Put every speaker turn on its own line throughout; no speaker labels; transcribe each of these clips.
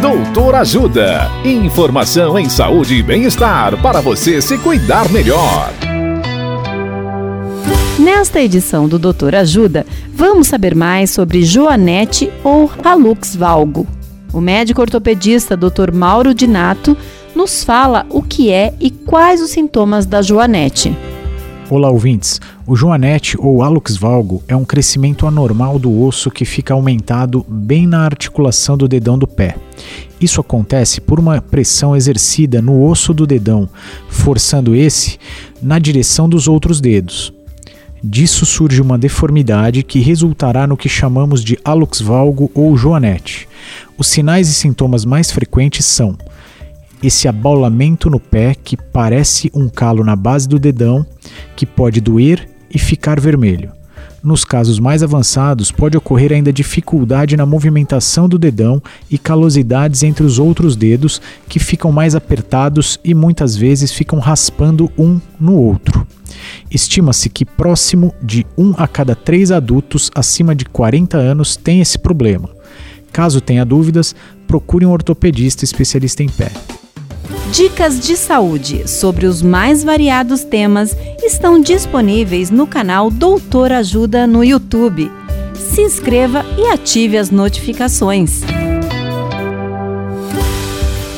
Doutor Ajuda. Informação em saúde e bem-estar para você se cuidar melhor.
Nesta edição do Doutor Ajuda, vamos saber mais sobre Joanete ou Halux valgo. O médico ortopedista Dr. Mauro Dinato nos fala o que é e quais os sintomas da Joanete.
Olá, ouvintes. O joanete ou hallux valgo é um crescimento anormal do osso que fica aumentado bem na articulação do dedão do pé. Isso acontece por uma pressão exercida no osso do dedão, forçando esse na direção dos outros dedos. Disso surge uma deformidade que resultará no que chamamos de hallux valgo ou joanete. Os sinais e sintomas mais frequentes são esse abaulamento no pé que parece um calo na base do dedão, que pode doer e ficar vermelho. Nos casos mais avançados, pode ocorrer ainda dificuldade na movimentação do dedão e calosidades entre os outros dedos que ficam mais apertados e muitas vezes ficam raspando um no outro. Estima-se que próximo de um a cada três adultos acima de 40 anos tem esse problema. Caso tenha dúvidas, procure um ortopedista especialista em pé.
Dicas de saúde sobre os mais variados temas estão disponíveis no canal Doutor Ajuda no YouTube. Se inscreva e ative as notificações.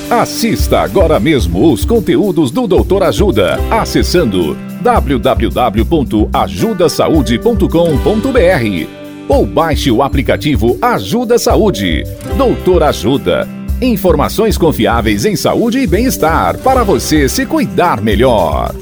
Assista agora mesmo os conteúdos do Doutor Ajuda acessando www.ajudasaude.com.br ou baixe o aplicativo Ajuda Saúde. Doutor Ajuda Informações confiáveis em saúde e bem-estar para você se cuidar melhor.